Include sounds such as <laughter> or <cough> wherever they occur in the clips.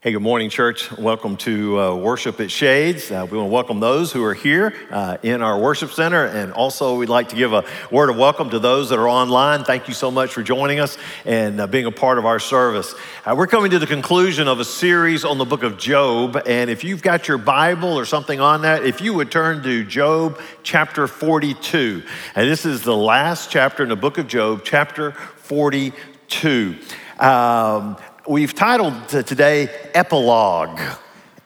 Hey, good morning, church. Welcome to uh, worship at Shades. Uh, we want to welcome those who are here uh, in our worship center, and also we'd like to give a word of welcome to those that are online. Thank you so much for joining us and uh, being a part of our service. Uh, we're coming to the conclusion of a series on the book of Job, and if you've got your Bible or something on that, if you would turn to Job chapter 42, and this is the last chapter in the book of Job, chapter 42. Um, we've titled today Epilogue.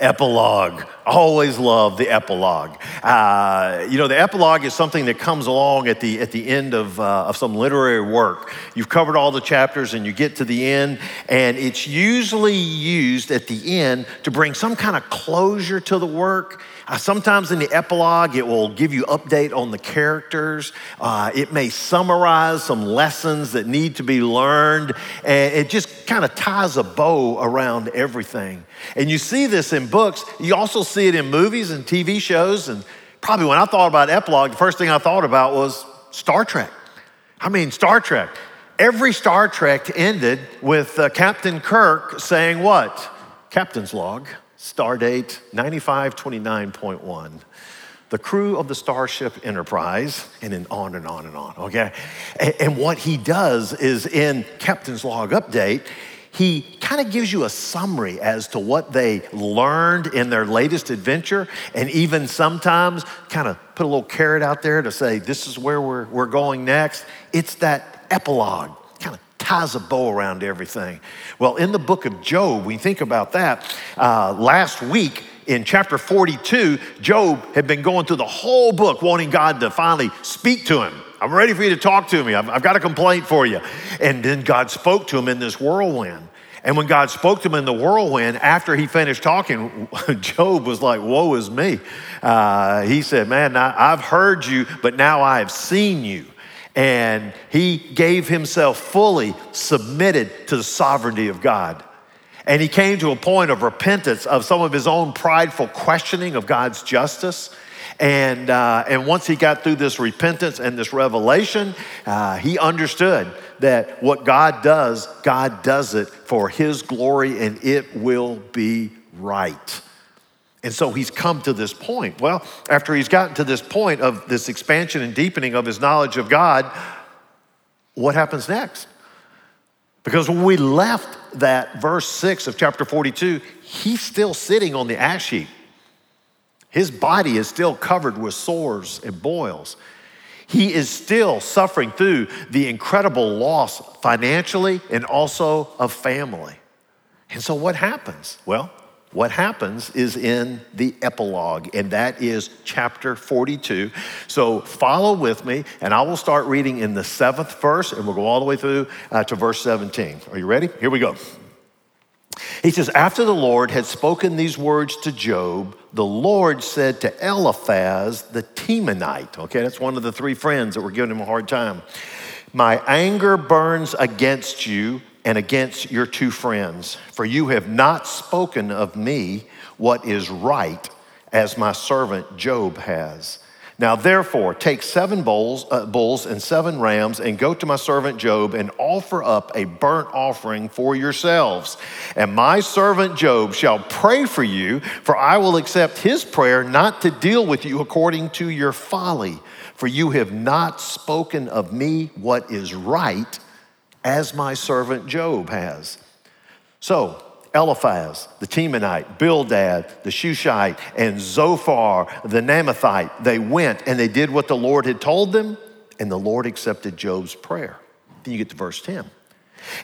Epilogue. Always love the epilogue. Uh, you know, the epilogue is something that comes along at the, at the end of, uh, of some literary work. You've covered all the chapters and you get to the end, and it's usually used at the end to bring some kind of closure to the work sometimes in the epilogue, it will give you update on the characters. Uh, it may summarize some lessons that need to be learned, and it just kind of ties a bow around everything. And you see this in books. You also see it in movies and TV shows. And probably when I thought about epilogue, the first thing I thought about was Star Trek. I mean, Star Trek. Every Star Trek ended with uh, Captain Kirk saying what? Captain's log. Stardate 9529.1. The crew of the Starship Enterprise, and then on and on and on, okay? And, and what he does is in Captain's Log Update, he kind of gives you a summary as to what they learned in their latest adventure, and even sometimes kind of put a little carrot out there to say, this is where we're, we're going next. It's that epilogue ties a bow around everything. Well, in the book of Job, we think about that. Uh, last week, in chapter 42, Job had been going through the whole book wanting God to finally speak to him. I'm ready for you to talk to me. I've, I've got a complaint for you. And then God spoke to him in this whirlwind. And when God spoke to him in the whirlwind, after he finished talking, <laughs> Job was like, Woe is me. Uh, he said, Man, I've heard you, but now I have seen you. And he gave himself fully submitted to the sovereignty of God. And he came to a point of repentance of some of his own prideful questioning of God's justice. And, uh, and once he got through this repentance and this revelation, uh, he understood that what God does, God does it for his glory and it will be right. And so he's come to this point. Well, after he's gotten to this point of this expansion and deepening of his knowledge of God, what happens next? Because when we left that verse 6 of chapter 42, he's still sitting on the ash heap. His body is still covered with sores and boils. He is still suffering through the incredible loss financially and also of family. And so, what happens? Well, what happens is in the epilogue, and that is chapter 42. So follow with me, and I will start reading in the seventh verse, and we'll go all the way through uh, to verse 17. Are you ready? Here we go. He says, After the Lord had spoken these words to Job, the Lord said to Eliphaz the Temanite, okay, that's one of the three friends that were giving him a hard time. My anger burns against you and against your two friends, for you have not spoken of me what is right, as my servant Job has. Now, therefore, take seven bulls, uh, bulls and seven rams, and go to my servant Job and offer up a burnt offering for yourselves. And my servant Job shall pray for you, for I will accept his prayer not to deal with you according to your folly. For you have not spoken of me what is right, as my servant Job has. So, Eliphaz, the Temanite, Bildad, the Shuhite, and Zophar, the Naamathite, they went and they did what the Lord had told them, and the Lord accepted Job's prayer. Then you get to verse 10.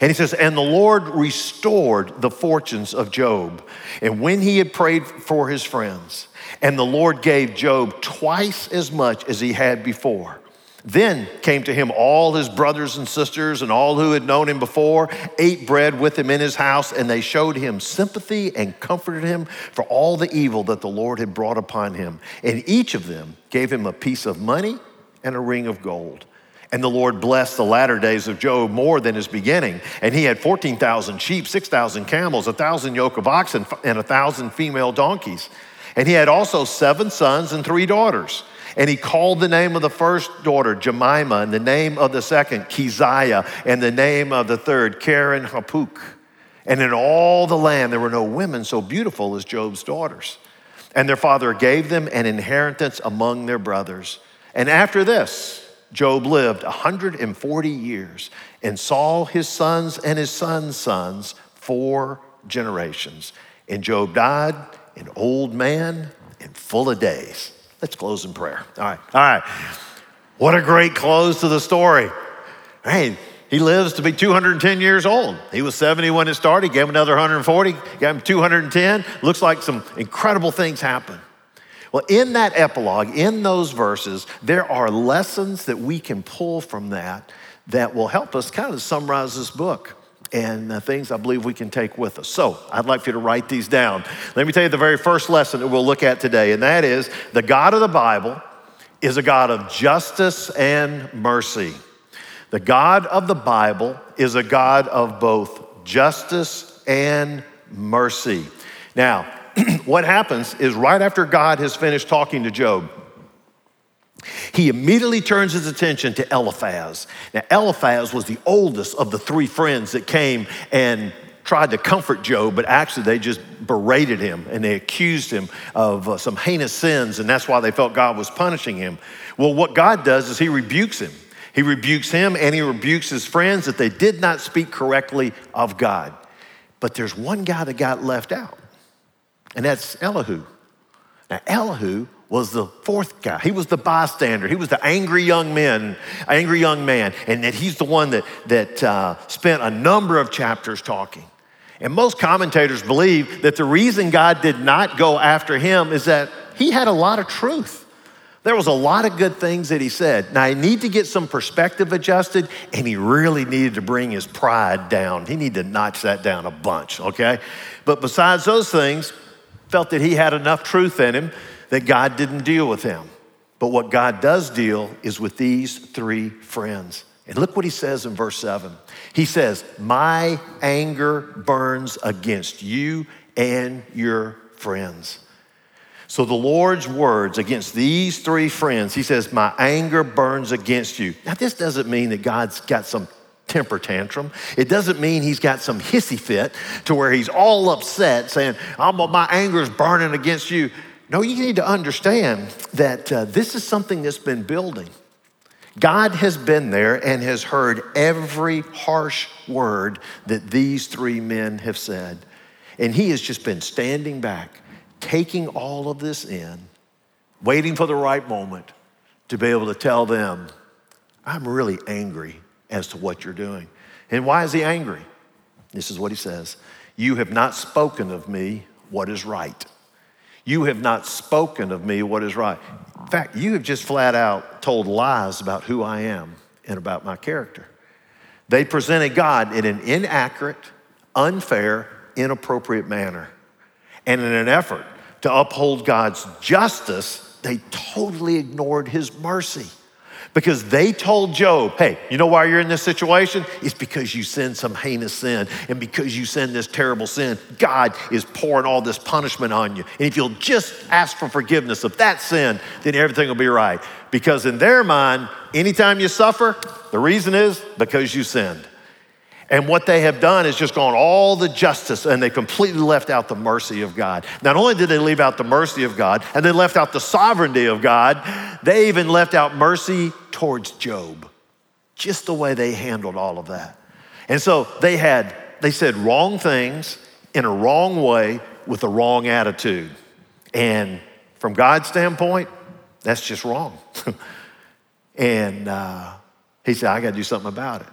And he says, And the Lord restored the fortunes of Job. And when he had prayed for his friends, and the Lord gave Job twice as much as he had before. Then came to him all his brothers and sisters and all who had known him before, ate bread with him in his house, and they showed him sympathy and comforted him for all the evil that the Lord had brought upon him. And each of them gave him a piece of money and a ring of gold. And the Lord blessed the latter days of Job more than his beginning. And he had 14,000 sheep, 6,000 camels, a 1,000 yoke of oxen, and a 1,000 female donkeys. And he had also seven sons and three daughters. And he called the name of the first daughter Jemima, and the name of the second Keziah, and the name of the third Keren Happuch. And in all the land, there were no women so beautiful as Job's daughters. And their father gave them an inheritance among their brothers. And after this, Job lived 140 years and saw his sons and his sons' sons four generations. And Job died an old man and full of days. Let's close in prayer. All right, all right. What a great close to the story. Hey, he lives to be 210 years old. He was 70 when it started, gave him another 140, gave him 210. Looks like some incredible things happen. Well, in that epilogue, in those verses, there are lessons that we can pull from that that will help us kind of summarize this book and uh, things I believe we can take with us. So I'd like for you to write these down. Let me tell you the very first lesson that we'll look at today, and that is the God of the Bible is a God of justice and mercy. The God of the Bible is a God of both justice and mercy. Now, <clears throat> what happens is right after God has finished talking to Job, he immediately turns his attention to Eliphaz. Now, Eliphaz was the oldest of the three friends that came and tried to comfort Job, but actually they just berated him and they accused him of uh, some heinous sins, and that's why they felt God was punishing him. Well, what God does is he rebukes him. He rebukes him and he rebukes his friends that they did not speak correctly of God. But there's one guy that got left out, and that's Elihu. Now, Elihu was the fourth guy. He was the bystander. He was the angry young man, angry young man, and that he's the one that that uh, spent a number of chapters talking. And most commentators believe that the reason God did not go after him is that he had a lot of truth. There was a lot of good things that he said. Now, he needed to get some perspective adjusted, and he really needed to bring his pride down. He needed to notch that down a bunch, okay? But besides those things, felt that he had enough truth in him that God didn't deal with him. But what God does deal is with these three friends. And look what he says in verse 7. He says, My anger burns against you and your friends. So the Lord's words against these three friends, he says, My anger burns against you. Now, this doesn't mean that God's got some temper tantrum. It doesn't mean he's got some hissy fit to where he's all upset saying, oh, My anger is burning against you. No, you need to understand that uh, this is something that's been building. God has been there and has heard every harsh word that these three men have said. And he has just been standing back, taking all of this in, waiting for the right moment to be able to tell them, I'm really angry as to what you're doing. And why is he angry? This is what he says You have not spoken of me what is right. You have not spoken of me what is right. In fact, you have just flat out told lies about who I am and about my character. They presented God in an inaccurate, unfair, inappropriate manner. And in an effort to uphold God's justice, they totally ignored his mercy because they told Job, hey, you know why you're in this situation? It's because you sinned some heinous sin. And because you sinned this terrible sin, God is pouring all this punishment on you. And if you'll just ask for forgiveness of that sin, then everything will be right. Because in their mind, anytime you suffer, the reason is because you sinned. And what they have done is just gone all the justice and they completely left out the mercy of God. Not only did they leave out the mercy of God and they left out the sovereignty of God, they even left out mercy towards Job. Just the way they handled all of that. And so they had, they said wrong things in a wrong way with a wrong attitude. And from God's standpoint, that's just wrong. <laughs> and uh, he said, I got to do something about it.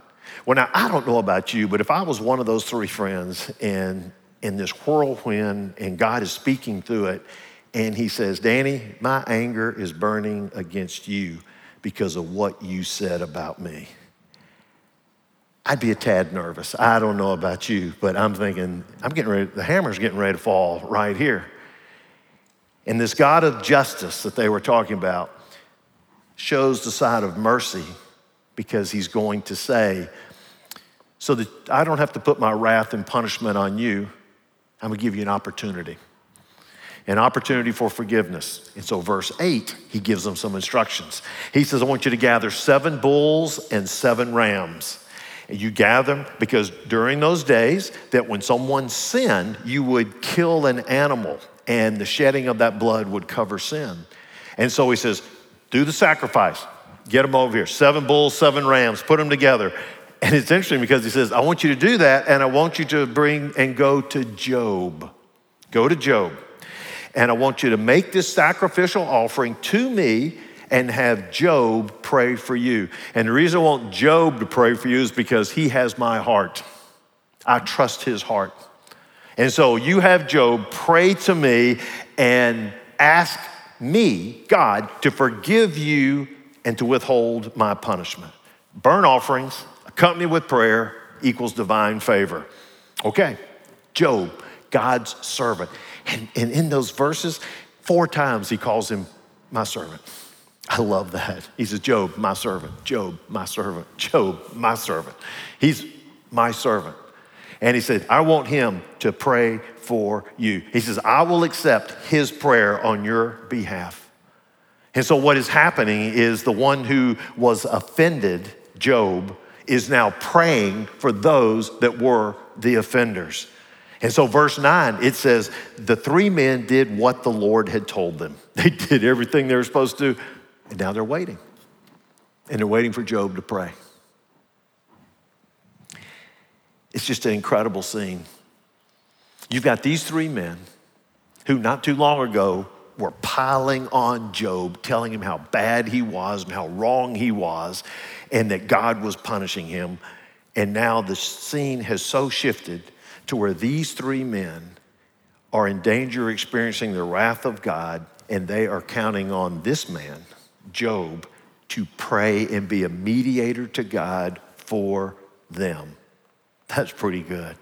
Well, now, I don't know about you, but if I was one of those three friends and in this whirlwind and God is speaking through it, and he says, Danny, my anger is burning against you because of what you said about me. I'd be a tad nervous. I don't know about you, but I'm thinking, I'm getting ready, the hammer's getting ready to fall right here. And this God of justice that they were talking about shows the side of mercy because he's going to say, so that I don't have to put my wrath and punishment on you. I'm gonna give you an opportunity, an opportunity for forgiveness. And so, verse 8, he gives them some instructions. He says, I want you to gather seven bulls and seven rams. And you gather them because during those days, that when someone sinned, you would kill an animal and the shedding of that blood would cover sin. And so he says, do the sacrifice. Get them over here. Seven bulls, seven rams, put them together. And it's interesting because he says, I want you to do that, and I want you to bring and go to Job. Go to Job. And I want you to make this sacrificial offering to me and have Job pray for you. And the reason I want Job to pray for you is because he has my heart. I trust his heart. And so you have Job pray to me and ask me, God, to forgive you and to withhold my punishment. Burnt offerings accompanied with prayer equals divine favor. Okay, Job, God's servant. And, and in those verses, four times he calls him my servant. I love that. He says, Job, my servant. Job, my servant. Job, my servant. He's my servant. And he said, I want him to pray for you. He says, I will accept his prayer on your behalf. And so, what is happening is the one who was offended, Job, is now praying for those that were the offenders. And so, verse 9, it says, The three men did what the Lord had told them. <laughs> They did everything they were supposed to, and now they're waiting. And they're waiting for Job to pray. It's just an incredible scene. You've got these three men who, not too long ago, were piling on Job, telling him how bad he was and how wrong he was, and that God was punishing him. And now the scene has so shifted to where these three men are in danger experiencing the wrath of God, and they are counting on this man, Job, to pray and be a mediator to God for them. That's pretty good.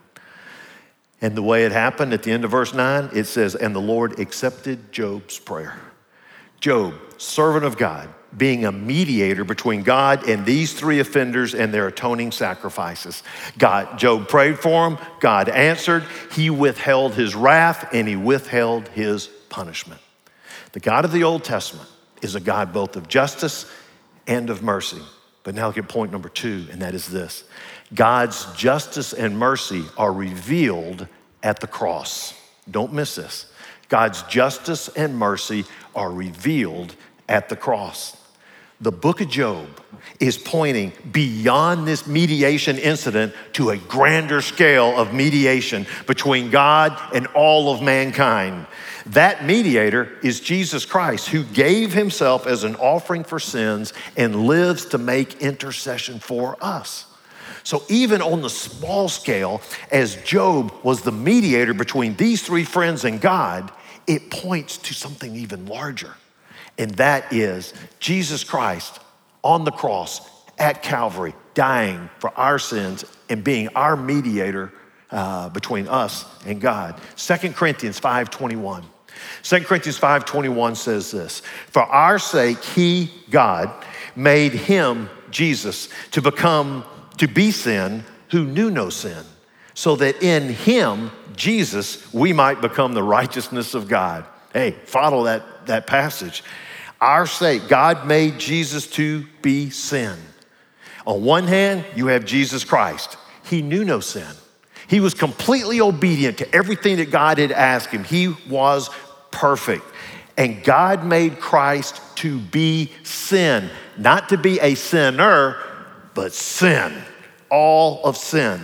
And the way it happened at the end of verse 9, it says, And the Lord accepted Job's prayer. Job, servant of God, being a mediator between God and these three offenders and their atoning sacrifices. God, Job prayed for him, God answered, he withheld his wrath and he withheld his punishment. The God of the Old Testament is a God both of justice and of mercy. But now look at point number two, and that is this God's justice and mercy are revealed at the cross. Don't miss this. God's justice and mercy are revealed at the cross. The book of Job is pointing beyond this mediation incident to a grander scale of mediation between God and all of mankind. That mediator is Jesus Christ, who gave himself as an offering for sins and lives to make intercession for us. So, even on the small scale, as Job was the mediator between these three friends and God, it points to something even larger. And that is Jesus Christ on the cross at Calvary, dying for our sins and being our mediator uh, between us and God. 2 Corinthians 5:21. 2 Corinthians 5:21 says this, "For our sake he, God, made him Jesus to become to be sin who knew no sin, so that in him, Jesus, we might become the righteousness of God. Hey, follow that, that passage. Our sake, God made Jesus to be sin. On one hand, you have Jesus Christ. He knew no sin. He was completely obedient to everything that God had asked him. He was perfect. And God made Christ to be sin, not to be a sinner, but sin, all of sin.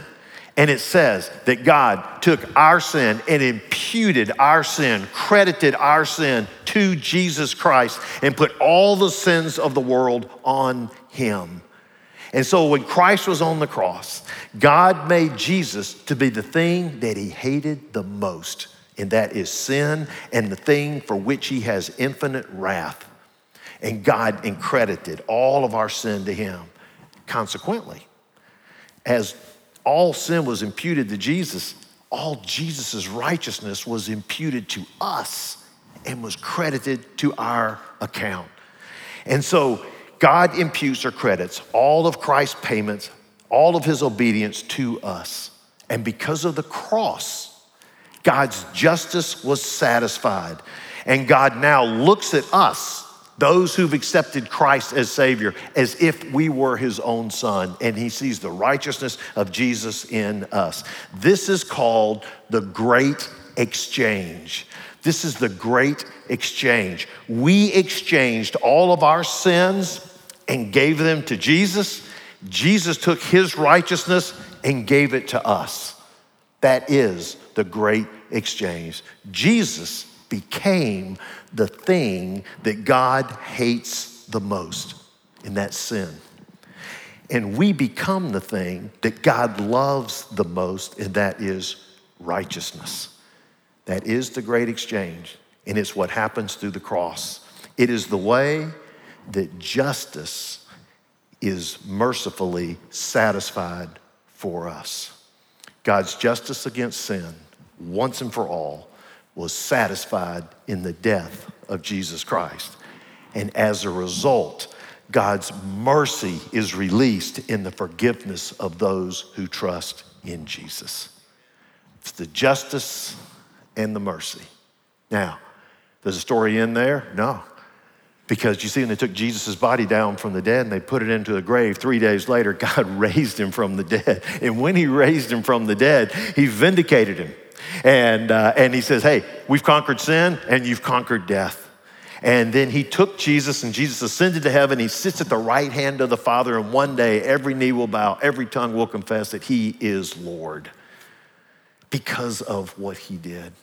And it says that God took our sin and imputed our sin, credited our sin to Jesus Christ, and put all the sins of the world on him. And so when Christ was on the cross, God made Jesus to be the thing that he hated the most, and that is sin and the thing for which he has infinite wrath. And God credited all of our sin to him. Consequently, as all sin was imputed to Jesus, all Jesus' righteousness was imputed to us and was credited to our account. And so God imputes or credits all of Christ's payments, all of his obedience to us. And because of the cross, God's justice was satisfied. And God now looks at us those who've accepted Christ as Savior, as if we were His own Son, and He sees the righteousness of Jesus in us. This is called the Great Exchange. This is the Great Exchange. We exchanged all of our sins and gave them to Jesus. Jesus took His righteousness and gave it to us. That is the Great Exchange. Jesus became the thing that God hates the most, in that sin. And we become the thing that God loves the most, and that is righteousness. That is the great exchange, and it's what happens through the cross. It is the way that justice is mercifully satisfied for us. God's justice against sin, once and for all, was satisfied in the death of Jesus Christ. And as a result, God's mercy is released in the forgiveness of those who trust in Jesus. It's the justice and the mercy. Now, does the story end there? No. Because you see, when they took Jesus' body down from the dead and they put it into the grave, three days later, <laughs> God raised him from the dead. And when he raised him from the dead, he vindicated him. And, uh, and he says, Hey, we've conquered sin and you've conquered death. And then he took Jesus, and Jesus ascended to heaven. He sits at the right hand of the Father, and one day every knee will bow, every tongue will confess that he is Lord because of what he did.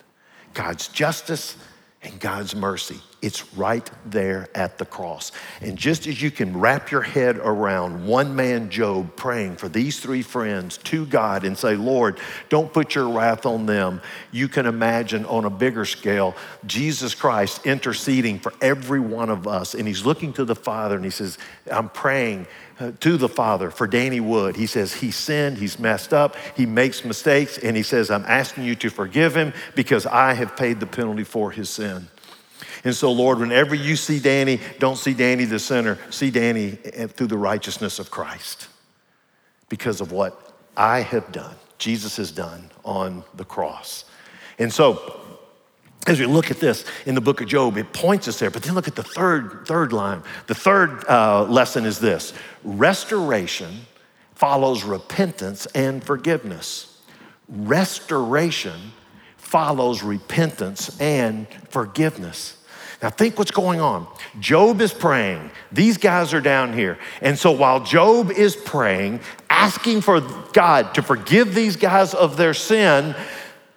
God's justice and God's mercy. It's right there at the cross. And just as you can wrap your head around one man, Job, praying for these three friends to God and say, Lord, don't put your wrath on them, you can imagine on a bigger scale Jesus Christ interceding for every one of us. And he's looking to the Father and he says, I'm praying Uh, to the Father for Danny Wood. He says, He sinned, he's messed up, he makes mistakes, and he says, I'm asking you to forgive him because I have paid the penalty for his sin. And so, Lord, whenever you see Danny, don't see Danny the sinner, see Danny eh, through the righteousness of Christ because of what I have done, Jesus has done on the cross. And so, as we look at this in the book of Job, it points us there. But then look at the third, third line. The third uh, lesson is this restoration follows repentance and forgiveness. Restoration follows repentance and forgiveness. Now, think what's going on. Job is praying. These guys are down here. And so, while Job is praying, asking for God to forgive these guys of their sin,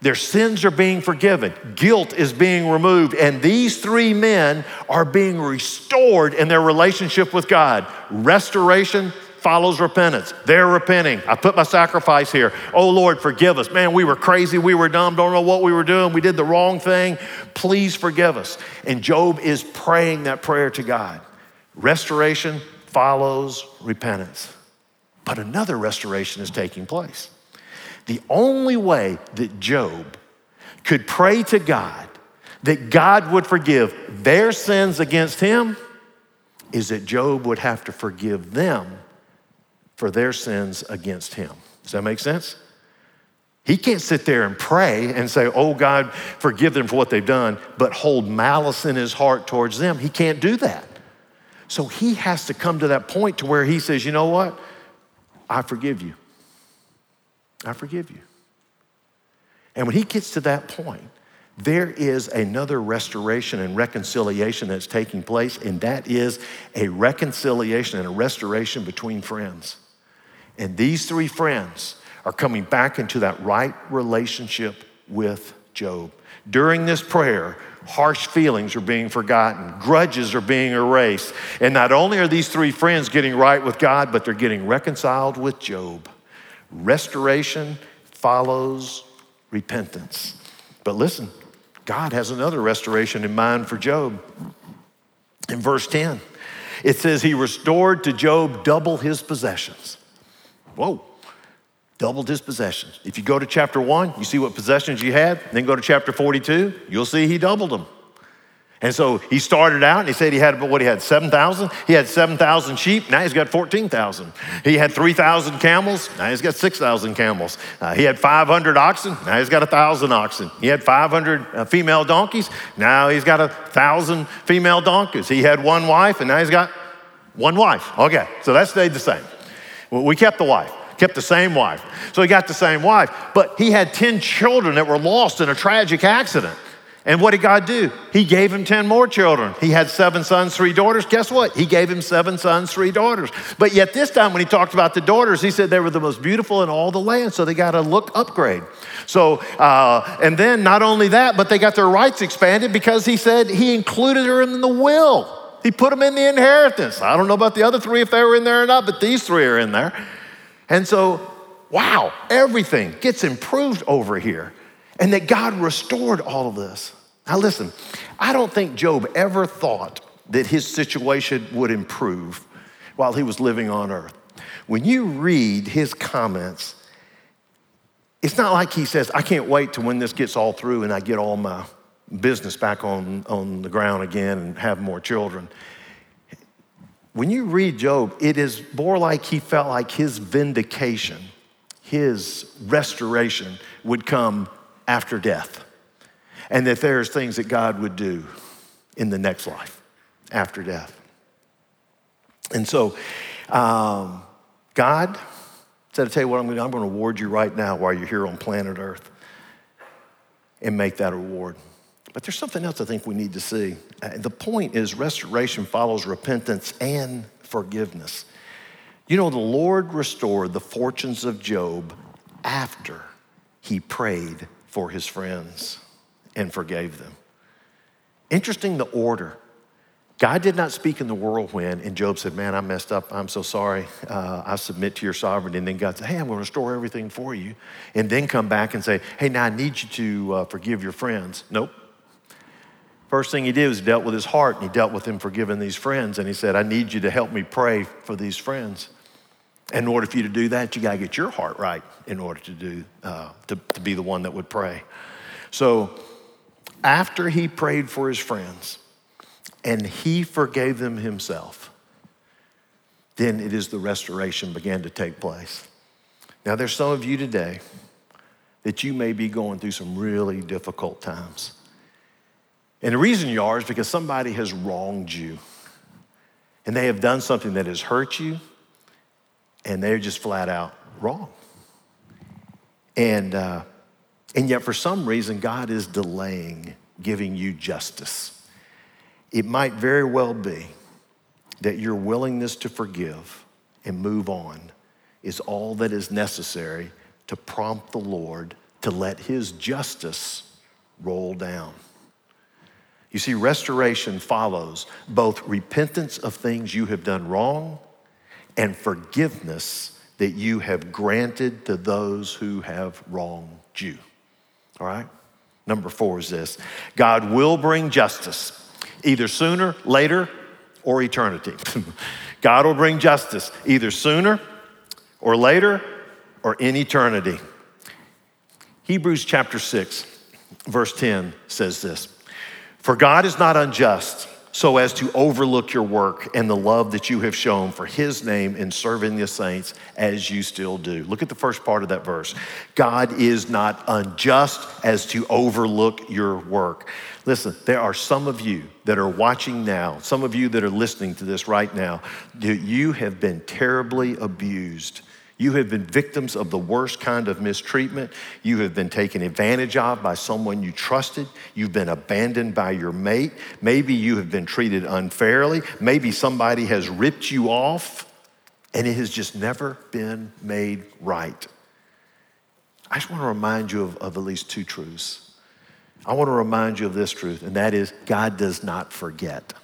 their sins are being forgiven. Guilt is being removed. And these three men are being restored in their relationship with God. Restoration, follows repentance. They're repenting. I put my sacrifice here. Oh Lord, forgive us. Man, we were crazy. We were dumb. Don't know what we were doing. We did the wrong thing. Please forgive us. And Job is praying that prayer to God. Restoration follows repentance. But another restoration is taking place. The only way that Job could pray to God that God would forgive their sins against him is that Job would have to forgive them for their sins against him. Does that make sense? He can't sit there and pray and say, Oh God, forgive them for what they've done, but hold malice in his heart towards them. He can't do that. So he has to come to that point to where he says, You know what? I forgive you. I forgive you. And when he gets to that point, there is another restoration and reconciliation that's taking place, and that is a reconciliation and a restoration between friends. And these three friends are coming back into that right relationship with Job. During this prayer, harsh feelings are being forgotten, grudges are being erased. And not only are these three friends getting right with God, but they're getting reconciled with Job. Restoration follows repentance. But listen, God has another restoration in mind for Job. In verse 10, it says, He restored to Job double his possessions. Whoa, doubled his possessions. If you go to chapter one, you see what possessions you had, then go to chapter 42, you'll see he doubled them. And so he started out and he said he had, what he had, 7,000? He had 7,000 sheep, now he's got 14,000. He had 3,000 camels, now he's got 6,000 camels. Uh, he had 500 oxen, now he's got 1,000 oxen. He had 500 uh, female donkeys, now he's got 1,000 female donkeys. He had one wife and now he's got one wife. Okay, so that stayed the same. We kept the wife kept the same wife. So he got the same wife, but he had 10 children that were lost in a tragic accident. And what did God do? He gave him 10 more children. He had seven sons, three daughters. Guess what? He gave him seven sons, three daughters. But yet, this time when he talked about the daughters, he said they were the most beautiful in all the land. So they got a look upgrade. So, uh, and then not only that, but they got their rights expanded because he said he included her in the will. He put them in the inheritance. I don't know about the other three if they were in there or not, but these three are in there. And so, wow, everything gets improved over here and that God restored all of this. Now, listen, I don't think Job ever thought that his situation would improve while he was living on earth. When you read his comments, it's not like he says, I can't wait to when this gets all through and I get all my business back on, on the ground again and have more children. When you read Job, it is more like he felt like his vindication, his restoration would come after death. And that there's things that God would do in the next life after death. And so, um, God said, I tell you what, I'm going, to, I'm going to award you right now while you're here on planet Earth and make that award. But there's something else I think we need to see. Uh, the point is, restoration follows repentance and forgiveness. You know, the Lord restored the fortunes of Job after he prayed for his friends and forgave them. Interesting the order. God did not speak in the whirlwind, and Job said, Man, I messed up. I'm so sorry. Uh, I submit to your sovereignty. And then God said, Hey, I'm going to restore everything for you. And then come back and say, Hey, now I need you to uh, forgive your friends. Nope. First thing he did was dealt with his heart, and he dealt with him forgiving these friends. And he said, I need you to help me pray for these friends. In order for you to do that, you got to get your heart right in order to do uh, to, to be the one that would pray. So after he prayed for his friends and he forgave them himself, then it is the restoration began to take place. Now there's some of you today that you may be going through some really difficult times. And the reason you are is because somebody has wronged you. And they have done something that has hurt you and they're just flat out wrong. And, uh, and yet, for some reason, God is delaying giving you justice. It might very well be that your willingness to forgive and move on is all that is necessary to prompt the Lord to let His justice roll down. You see, restoration follows both repentance of things you have done wrong and forgiveness that you have granted to those who have wronged you. All right? Number four is this God will bring justice, either sooner, later, or eternity. <laughs> God will bring justice either sooner or later or in eternity. Hebrews chapter 6, verse 10 says this For God is not unjust so as to overlook your work and the love that you have shown for his name in serving the saints as you still do. Look at the first part of that verse. God is not unjust as to overlook your work. Listen, there are some of you that are watching now, some of you that are listening to this right now, that you have been terribly abused you have been victims of the worst kind of mistreatment. You have been taken advantage of by someone you trusted. You've been abandoned by your mate. Maybe you have been treated unfairly. Maybe somebody has ripped you off and it has just never been made right. I just want to remind you of, of at least two truths. I want to remind you of this truth, and that is God does not forget.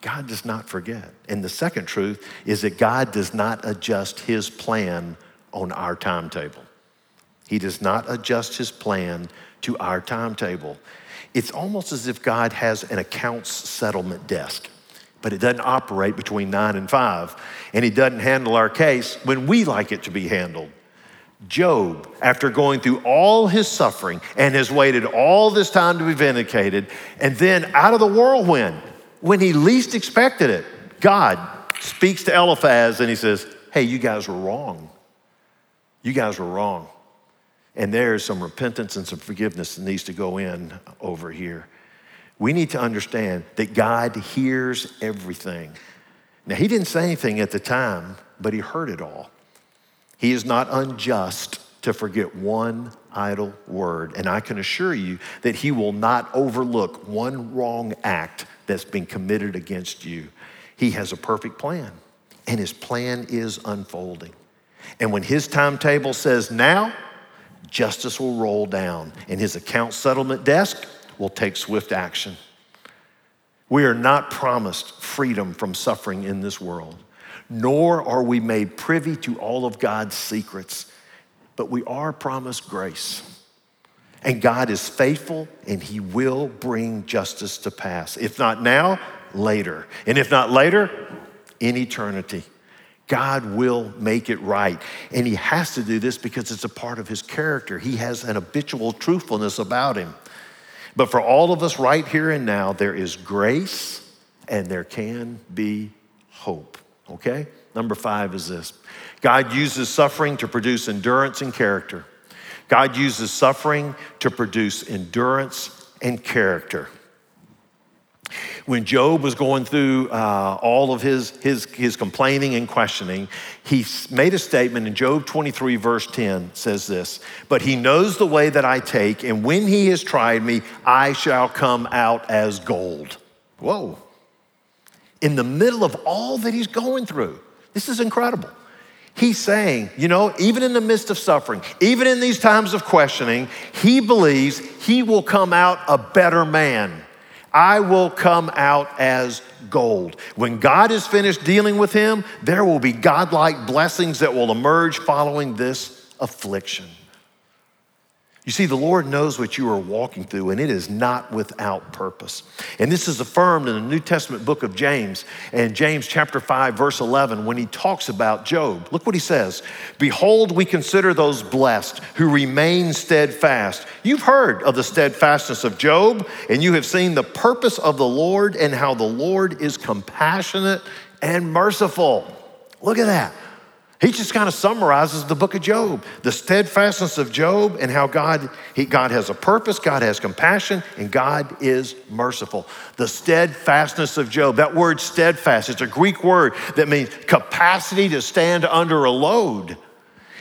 God does not forget. And the second truth is that God does not adjust his plan on our timetable. He does not adjust his plan to our timetable. It's almost as if God has an accounts settlement desk, but it doesn't operate between nine and five, and he doesn't handle our case when we like it to be handled. Job, after going through all his suffering and has waited all this time to be vindicated, and then out of the whirlwind, when he least expected it, God speaks to Eliphaz and he says, Hey, you guys were wrong. You guys were wrong. And there's some repentance and some forgiveness that needs to go in over here. We need to understand that God hears everything. Now, he didn't say anything at the time, but he heard it all. He is not unjust to forget one idle word. And I can assure you that he will not overlook one wrong act that's been committed against you. He has a perfect plan, and his plan is unfolding. And when his timetable says now, justice will roll down, and his account settlement desk will take swift action. We are not promised freedom from suffering in this world nor are we made privy to all of God's secrets, but we are promised grace. And God is faithful and He will bring justice to pass. If not now, later. And if not later, in eternity. God will make it right. And He has to do this because it's a part of His character. He has an habitual truthfulness about Him. But for all of us right here and now, there is grace and there can be hope okay? Number five is this God uses suffering to produce endurance and character. God uses suffering to produce endurance and character. When Job was going through uh, all of his, his, his complaining and questioning, he made a statement in Job 23, verse 10 says this But he knows the way that I take, and when he has tried me, I shall come out as gold. Whoa in the middle of all that he's going through. This is incredible. He's saying, you know, even in the midst of suffering, even in these times of questioning, he believes he will come out a better man. I will come out as gold. When God is finished dealing with him, there will be godlike blessings that will emerge following this affliction. You see, the Lord knows what you are walking through, and it is not without purpose. And this is affirmed in the New Testament book of James, and James chapter 5, verse 11, when he talks about Job. Look what he says Behold, we consider those blessed who remain steadfast. You've heard of the steadfastness of Job, and you have seen the purpose of the Lord and how the Lord is compassionate and merciful. Look at that. He just kind of summarizes the book of Job, the steadfastness of Job and how God, he, God has a purpose, God has compassion, and God is merciful. The steadfastness of Job, that word steadfast, it's a Greek word that means capacity to stand under a load.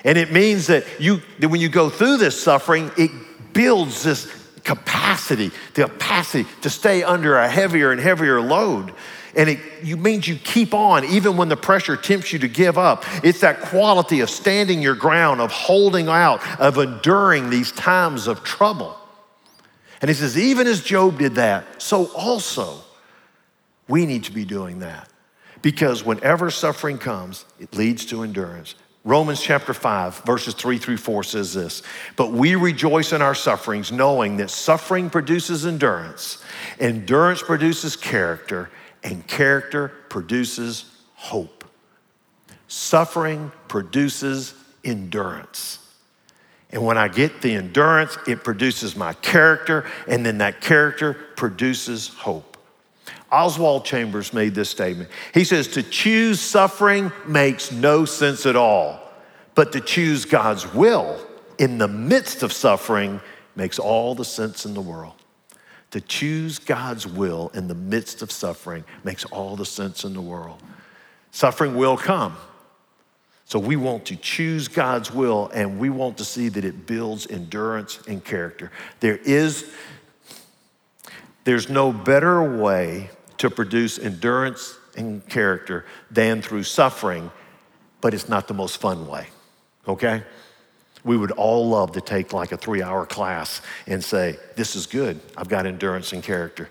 And it means that you that when you go through this suffering, it builds this capacity, the capacity to stay under a heavier and heavier load. And it means you keep on even when the pressure tempts you to give up. It's that quality of standing your ground, of holding out, of enduring these times of trouble. And he says, even as Job did that, so also we need to be doing that. Because whenever suffering comes, it leads to endurance. Romans chapter 5, verses 3 through 4 says this But we rejoice in our sufferings, knowing that suffering produces endurance, endurance produces character, and character produces hope. Suffering produces endurance. And when I get the endurance, it produces my character, and then that character produces hope. Oswald Chambers made this statement. He says, To choose suffering makes no sense at all, but to choose God's will in the midst of suffering makes all the sense in the world. To choose God's will in the midst of suffering makes all the sense in the world. Suffering will come. So we want to choose God's will and we want to see that it builds endurance and character. There is there's no better way to produce endurance and character than through suffering, but it's not the most fun way. Okay? We would all love to take like a three hour class and say, This is good. I've got endurance and character.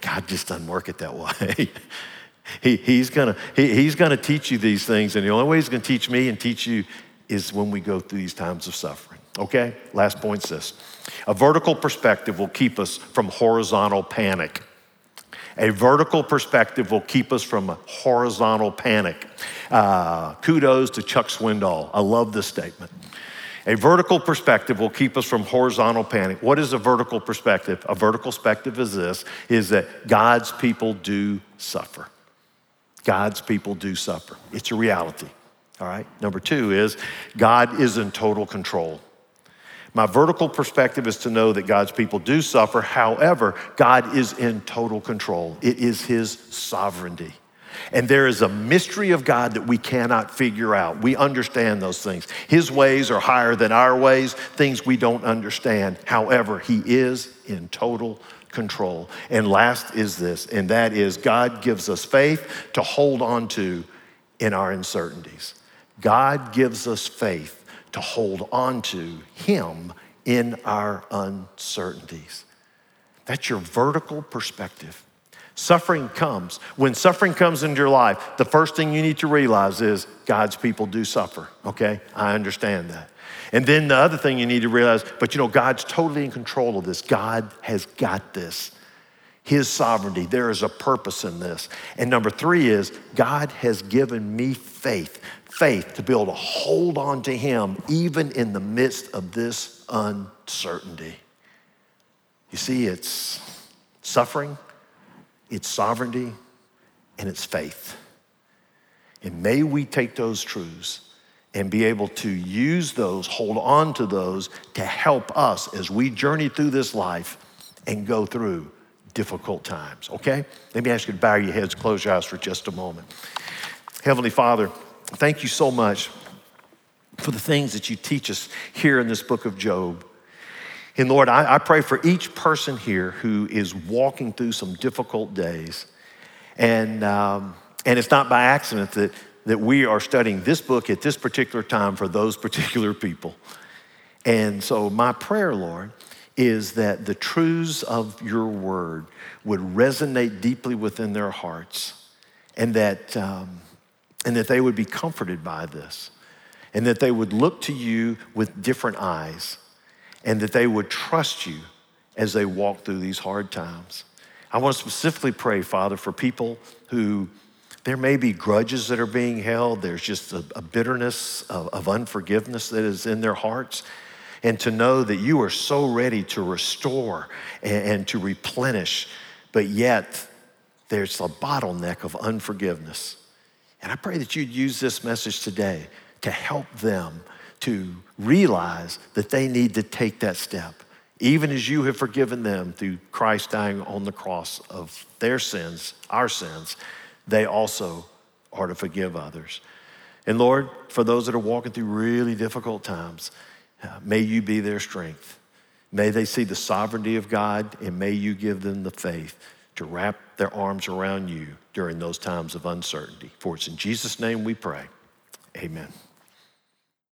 God just doesn't work it that <laughs> way. he, he's gonna, he, he's gonna teach you these things, and the only way he's gonna teach me and teach you is when we go through these times of suffering. Okay? Last point's this a vertical perspective will keep us from horizontal panic. A vertical perspective will keep us from a horizontal panic. Uh, kudos to Chuck Swindoll. I love this statement. A vertical perspective will keep us from horizontal panic. What is a vertical perspective? A vertical perspective is this is that God's people do suffer. God's people do suffer. It's a reality. All right? Number 2 is God is in total control. My vertical perspective is to know that God's people do suffer. However, God is in total control. It is his sovereignty. And there is a mystery of God that we cannot figure out. We understand those things. His ways are higher than our ways, things we don't understand. However, He is in total control. And last is this, and that is God gives us faith to hold on to in our uncertainties. God gives us faith to hold on to Him in our uncertainties. That's your vertical perspective. Suffering comes. When suffering comes into your life, the first thing you need to realize is God's people do suffer, okay? I understand that. And then the other thing you need to realize, but you know, God's totally in control of this. God has got this. His sovereignty, there is a purpose in this. And number three is God has given me faith, faith to be able to hold on to Him even in the midst of this uncertainty. You see, it's suffering, its sovereignty, and its faith. And may we take those truths and be able to use those, hold on to those to help us as we journey through this life and go through difficult times, okay? Let me ask you to bow your heads, close your eyes for just a moment. Heavenly Father, thank you so much for the things that you teach us here in this book of Job. And Lord, I, I pray for each person here who is walking through some difficult days. And, um, and it's not by accident that, that we are studying this book at this particular time for those particular people. And so, my prayer, Lord, is that the truths of your word would resonate deeply within their hearts and that, um, and that they would be comforted by this and that they would look to you with different eyes and that they would trust you as they walk through these hard times. I want to specifically pray, Father, for people who there may be grudges that are being held, there's just a, a bitterness of, of unforgiveness that is in their hearts. And to know that you are so ready to restore and, and to replenish, but yet there's a bottleneck of unforgiveness. And I pray that you'd use this message today to help them to realize that they need to take that step. Even as you have forgiven them through Christ dying on the cross of their sins, our sins, they also are to forgive others. And Lord, for those that are walking through really difficult times, uh, may you be their strength. May they see the sovereignty of God, and may you give them the faith to wrap their arms around you during those times of uncertainty. For it's in Jesus' name we pray. Amen.